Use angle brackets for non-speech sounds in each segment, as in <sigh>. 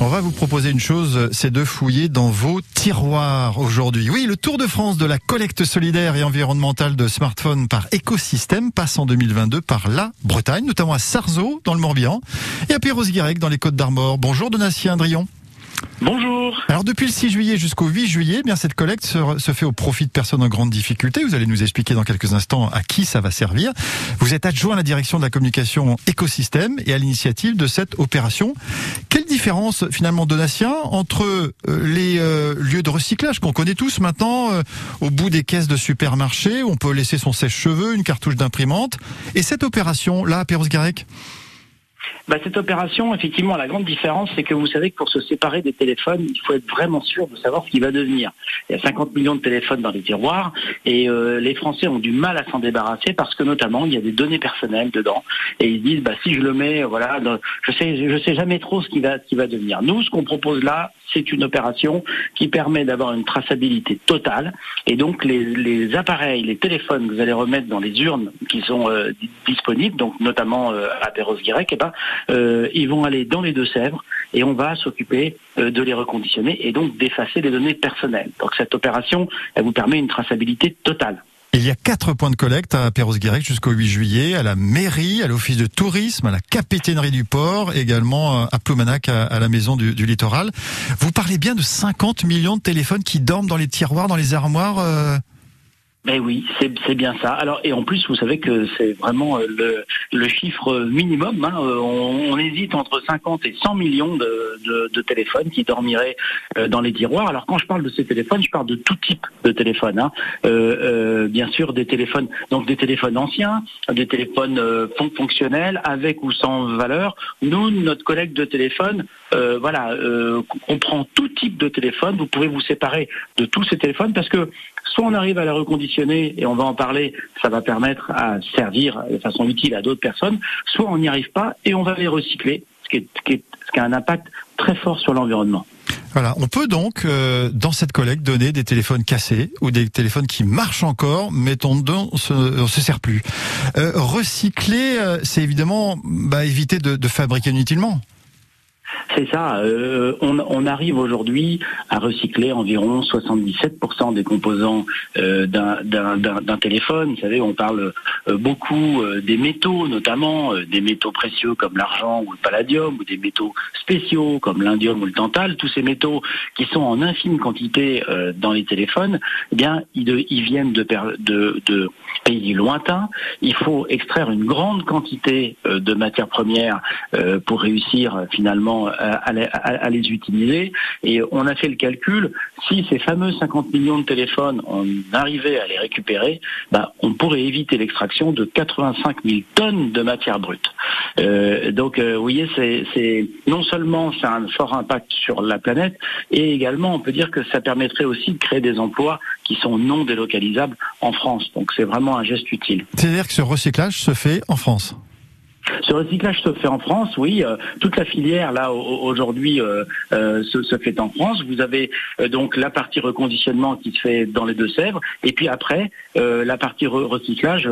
On va vous proposer une chose, c'est de fouiller dans vos tiroirs aujourd'hui. Oui, le Tour de France de la collecte solidaire et environnementale de smartphones par écosystème passe en 2022 par la Bretagne, notamment à Sarzeau dans le Morbihan et à Perros-Guirec dans les Côtes d'Armor. Bonjour Donatien Drion. Bonjour. Alors depuis le 6 juillet jusqu'au 8 juillet, eh bien cette collecte se, fait au profit de personnes en grande difficulté. Vous allez nous expliquer dans quelques instants à qui ça va servir. Vous êtes adjoint à la direction de la communication écosystème et à l'initiative de cette opération. Quelle différence finalement Donatien entre euh, les euh, lieux de recyclage qu'on connaît tous maintenant euh, au bout des caisses de supermarché où on peut laisser son sèche-cheveux, une cartouche d'imprimante? Et cette opération là à Perros-Garec bah, cette opération, effectivement, la grande différence, c'est que vous savez que pour se séparer des téléphones, il faut être vraiment sûr de savoir ce qui va devenir. Il y a 50 millions de téléphones dans les tiroirs et euh, les Français ont du mal à s'en débarrasser parce que notamment il y a des données personnelles dedans et ils disent bah si je le mets, voilà, je sais je sais jamais trop ce qui va ce qui va devenir. Nous, ce qu'on propose là, c'est une opération qui permet d'avoir une traçabilité totale et donc les, appareils, les téléphones que vous allez remettre dans les urnes qui sont euh, disponibles, donc notamment euh, à Perros-Guirec, eh ben, euh, ils vont aller dans les Deux-Sèvres et on va s'occuper euh, de les reconditionner et donc d'effacer les données personnelles. Donc cette opération, elle vous permet une traçabilité totale. Il y a quatre points de collecte à Perros-Guirec jusqu'au 8 juillet, à la mairie, à l'office de tourisme, à la capitainerie du port, également à Ploumanac, à, la maison du, littoral. Vous parlez bien de 50 millions de téléphones qui dorment dans les tiroirs, dans les armoires euh, ben oui, c'est bien ça. Alors et en plus, vous savez que c'est vraiment euh, le, le, chiffre minimum. Hein. Euh, on, on, hésite entre 50 et 100 millions de, de, de, téléphones qui dormiraient euh, dans les tiroirs. Alors quand je parle de ces téléphones, je parle de tout type de téléphones. Hein. Euh, bien sûr, des téléphones, donc des téléphones anciens, des téléphones fonctionnels, avec ou sans valeur. Nous, notre collègue de téléphone, voilà, on prend tout type de téléphone. Vous pouvez vous séparer de tous ces téléphones parce que soit on arrive à les reconditionner et on va en parler, ça va permettre à servir de façon utile à d'autres personnes, soit on n'y arrive pas et on va les recycler, ce qui, est, ce qui, a un impact très fort sur l'environnement. Voilà, on peut donc euh, dans cette collecte donner des téléphones cassés ou des téléphones qui marchent encore, mais dont on se, se sert plus. Euh, recycler, euh, c'est évidemment bah, éviter de, de fabriquer inutilement. C'est ça. Euh, on, arrive aujourd'hui à recycler environ 77% des composants euh, d'un téléphone. Vous savez, on parle euh, beaucoup des métaux, notamment des métaux précieux comme l'argent ou le palladium, ou des métaux spéciaux comme l'indium ou le tantal. Tous ces métaux qui sont en infime quantité dans les téléphones, eh bien, ils, viennent de, de, pays lointains. Il faut extraire une grande quantité de matières premières pour réussir finalement à, les utiliser. Et on a fait le calcul, si ces fameux 50 millions de téléphones, on arrivait à les récupérer, bah, on pourrait éviter l'extraction de 85 000 tonnes de matière brute. Euh, donc, euh, vous voyez, c'est non seulement ça a un fort impact sur la planète, et également on peut dire que ça permettrait aussi de créer des emplois qui sont non délocalisables en France. Donc c'est vraiment un geste utile. C'est-à-dire que ce recyclage se fait en France ce recyclage se fait en France, oui. Euh, toute la filière là aujourd'hui euh, euh, se, fait en France. Vous avez donc la partie reconditionnement qui se fait dans les Deux-Sèvres, et puis après la partie recyclage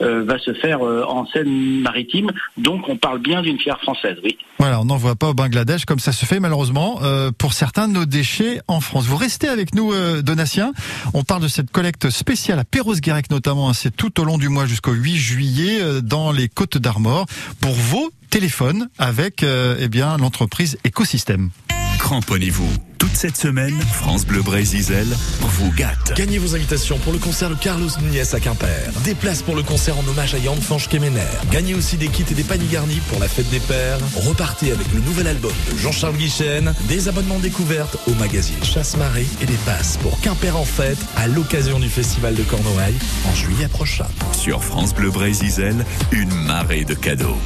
va se faire en Seine-Maritime. Donc on parle bien d'une filière française, oui. Voilà, on n'en voit pas au Bangladesh comme ça se fait malheureusement pour certains de nos déchets en France. Vous restez avec nous, Donatien. On parle de cette collecte spéciale à Perros-Guirec notamment. Hein. C'est tout au long du mois jusqu'au 8 juillet dans les Côtes d'Armor pour vos téléphones avec euh, eh bien l'entreprise Écosystème. Cramponnez-vous. Toute cette semaine, France Bleu Brésil vous gâte. Gagnez vos invitations pour le concert de Carlos Nunez à Quimper. Des places pour le concert en hommage à Yann Fanche Kemener. Gagnez aussi des kits et des paniers garnis pour la fête des pères. Repartez avec le nouvel album de Jean-Charles Guichen. Des abonnements découvertes au magazine Chasse-Marée et des passes pour Quimper en fête à l'occasion du festival de Cornouailles en juillet prochain. Sur France Bleu Brésil, une marée de cadeaux.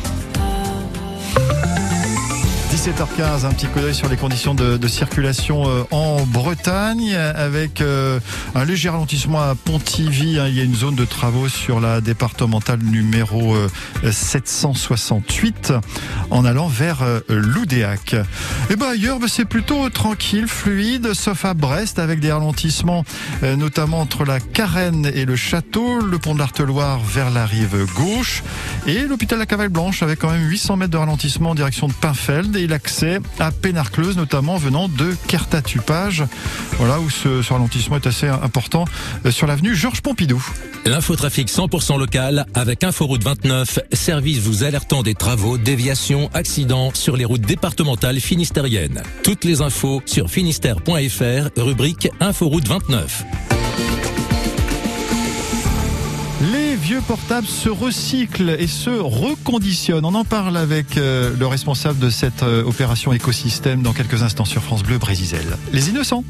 17h15, un petit coup d'œil sur les conditions de, circulation euh, en Bretagne avec euh, un léger ralentissement à Pontivy. hein. Il y a une zone de travaux sur la départementale numéro euh, 768 en allant vers euh, Loudéac. Et ben ailleurs, ben, c'est plutôt tranquille, fluide, sauf à Brest avec des ralentissements, euh, notamment entre la Carène et le château, le pont de l'Arteloire vers la rive gauche et l'hôpital la Cavale Blanche avec quand même 800 mètres de ralentissement en direction de Pinfeld l'accès à Pénarcleuse, notamment venant de Kertatupage. Voilà où ce, ce ralentissement est assez important euh, sur l'avenue Georges Pompidou. L'infotrafic 100% local avec Inforoute 29, service vous alertant des travaux, déviations, accidents sur les routes départementales finistériennes. Toutes les infos sur finistère.fr, rubrique Inforoute 29. Vieux portables se recyclent et se reconditionnent. On en parle avec euh, le responsable de cette euh, opération écosystème dans quelques instants sur France Bleu Brésisel. Les innocents.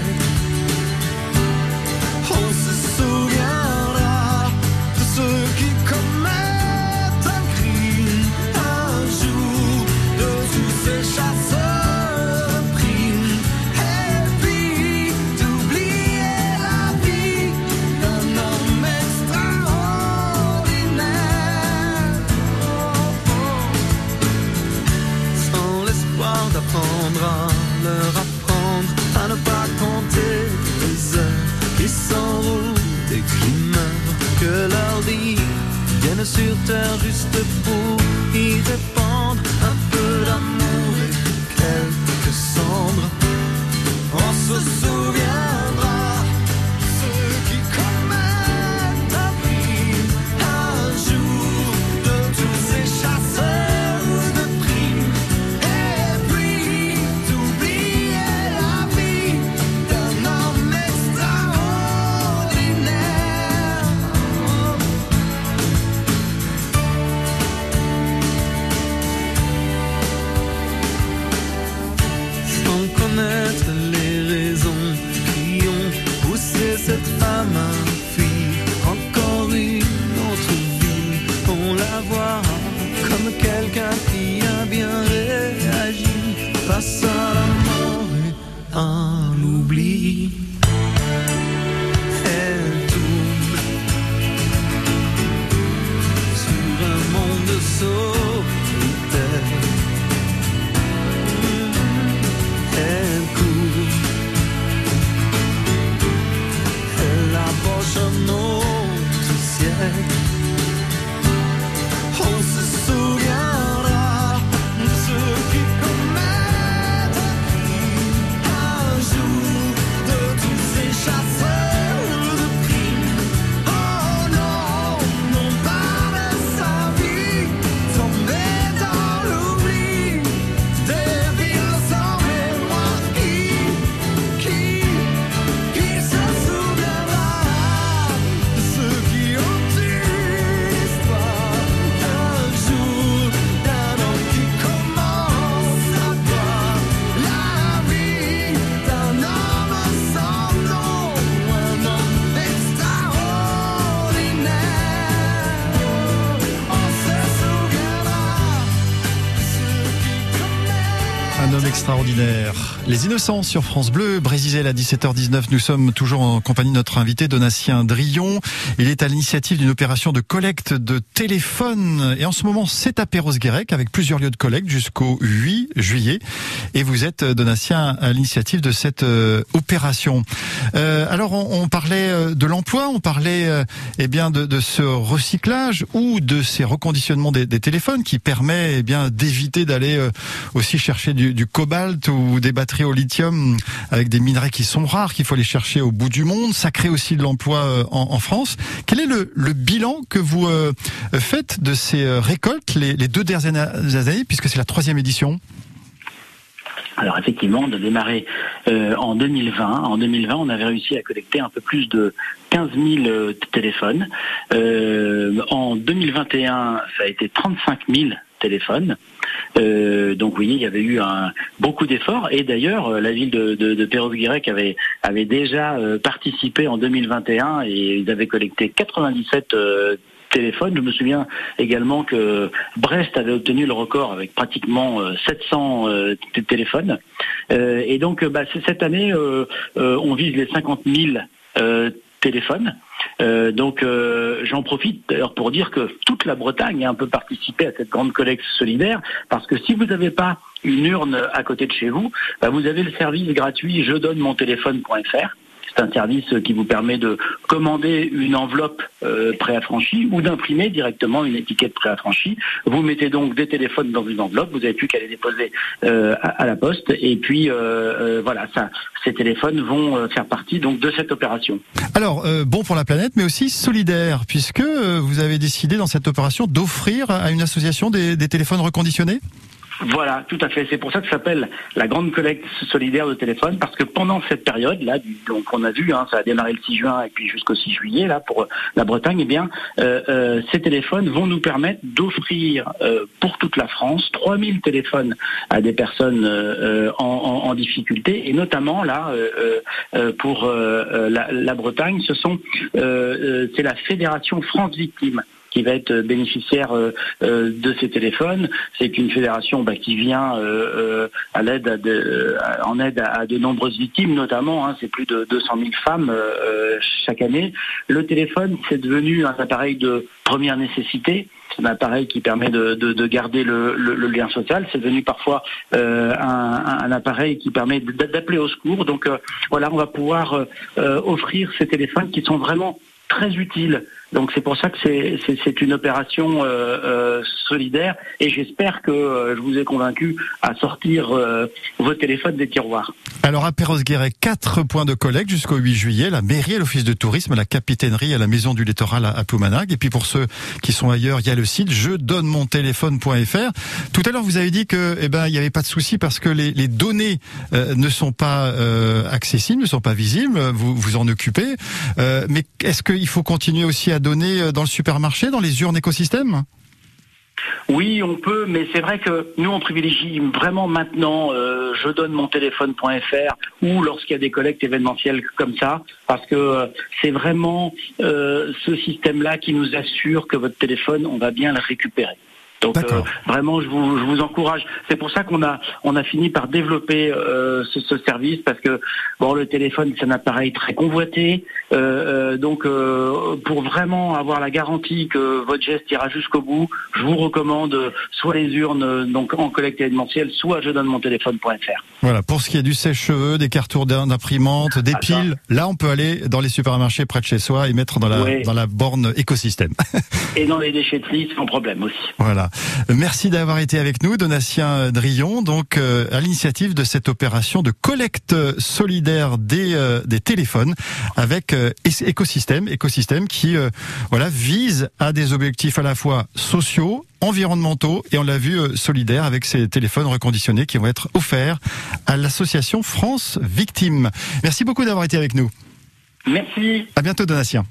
time extraordinaire. Les innocents sur France Bleu, Brésil à 17h19. Nous sommes toujours en compagnie de notre invité Donatien Drillon. Il est à l'initiative d'une opération de collecte de téléphones. Et en ce moment, c'est à Perros-Guirec avec plusieurs lieux de collecte jusqu'au 8 juillet. Et vous êtes, Donatien, à l'initiative de cette euh, opération. Euh, alors, on, parlait euh, de l'emploi, on parlait euh, eh bien de, ce recyclage ou de ces reconditionnements des, téléphones qui permet eh bien d'éviter d'aller euh, aussi chercher du, cobalt ou des batteries au lithium avec des minerais qui sont rares, qu'il faut aller chercher au bout du monde. Ça crée aussi de l'emploi euh, en, France. Quel est le, bilan que vous euh, faites de ces euh, récoltes les, deux dernières années, puisque c'est la troisième édition? Alors effectivement, on a démarré euh, en 2020. En 2020, on avait réussi à collecter un peu plus de 15 000 euh, téléphones. En 2021, ça a été 35 000 téléphones. Euh, donc oui, il y avait eu beaucoup d'efforts. Et d'ailleurs, la ville de, de, de Perros-Guirec avait, déjà euh, participé en 2021 et ils avaient collecté 97 euh, téléphone. Je me souviens également que Brest avait obtenu le record avec pratiquement 700 euh, téléphones. Euh, et donc, bah, cette année, euh, on vise les 50 000 téléphones. Euh, donc euh, j'en profite d'ailleurs pour dire que toute la Bretagne a un peu participé à cette grande collecte solidaire parce que si vous n'avez pas une urne à côté de chez vous, bah, vous avez le service gratuit je donne mon téléphone.fr c'est un service qui vous permet de commander une enveloppe euh, préaffranchie ou d'imprimer directement une étiquette préaffranchie. Vous mettez donc des téléphones dans une enveloppe, vous n'avez plus qu'à les déposer euh, à, la poste et puis euh, voilà, ça, ces téléphones vont faire partie donc de cette opération. Alors bon pour la planète, mais aussi solidaire, puisque vous avez décidé dans cette opération d'offrir à une association des téléphones reconditionnés? Voilà, tout à fait. C'est pour ça que ça s'appelle la grande collecte solidaire de téléphone, parce que pendant cette période-là, donc on a vu, hein, ça a démarré le 6 juin et puis jusqu'au 6 juillet là pour la Bretagne, eh bien, euh, euh, ces téléphones vont nous permettre d'offrir euh, pour toute la France 3000 téléphones à des personnes euh, en, difficulté, et notamment là euh, pour la, la, Bretagne, ce sont c'est la Fédération France Victimes qui va être bénéficiaire euh, euh, de ces téléphones. C'est une fédération bah, qui vient euh, à l'aide en aide à, de nombreuses victimes, notamment. Hein, c'est plus de 200 000 femmes chaque année. Le téléphone, c'est devenu un appareil de première nécessité. C'est un appareil qui permet de, de, de garder le, le, le, lien social. C'est devenu parfois euh, un, un, appareil qui permet d'appeler au secours. Donc euh, voilà, on va pouvoir euh, offrir ces téléphones qui sont vraiment très utiles donc c'est pour ça que c'est une opération euh, euh, solidaire et j'espère que euh, je vous ai convaincu à sortir euh, vos téléphones des tiroirs. Alors à Perros-Guirec, quatre points de collecte jusqu'au 8 juillet, la mairie, l'office de tourisme, la capitainerie à la maison du littoral à, à. Et puis pour ceux qui sont ailleurs, il y a le site je donne mon téléphone.fr. Tout à l'heure vous avez dit que eh ben il n'y avait pas de souci parce que les, les données euh, ne sont pas accessibles, ne sont pas visibles. Vous vous en occupez, mais est-ce qu'il faut continuer aussi donner dans le supermarché, dans les urnes écosystèmes oui, on peut, mais c'est vrai que nous, on privilégie vraiment maintenant, euh, je donne mon téléphone.fr ou lorsqu'il y a des collectes événementielles comme ça, parce que euh, c'est vraiment euh, ce système-là qui nous assure que votre téléphone, on va bien le récupérer. Donc euh, vraiment, je vous, je vous encourage. C'est pour ça qu'on a on a fini par développer euh, ce, ce, service parce que bon, le téléphone c'est un appareil très convoité. Euh, donc pour vraiment avoir la garantie que votre geste ira jusqu'au bout, je vous recommande soit les urnes donc en collecte événementielle, soit je donne mon téléphone.fr. Voilà. Pour ce qui est du sèche-cheveux, des cartons d'imprimantes, des ah, piles, là on peut aller dans les supermarchés près de chez soi et mettre dans la oui. dans la borne écosystème. <laughs> et dans les déchetteries sans problème aussi. Voilà. Merci d'avoir été avec nous, Donatien Drillon, donc euh, à l'initiative de cette opération de collecte solidaire des, euh, des téléphones avec euh, écosystème, écosystème qui euh, voilà vise à des objectifs à la fois sociaux, environnementaux et on l'a vu euh, solidaires avec ces téléphones reconditionnés qui vont être offerts à l'association France Victimes. Merci beaucoup d'avoir été avec nous. Merci. À bientôt, Donatien.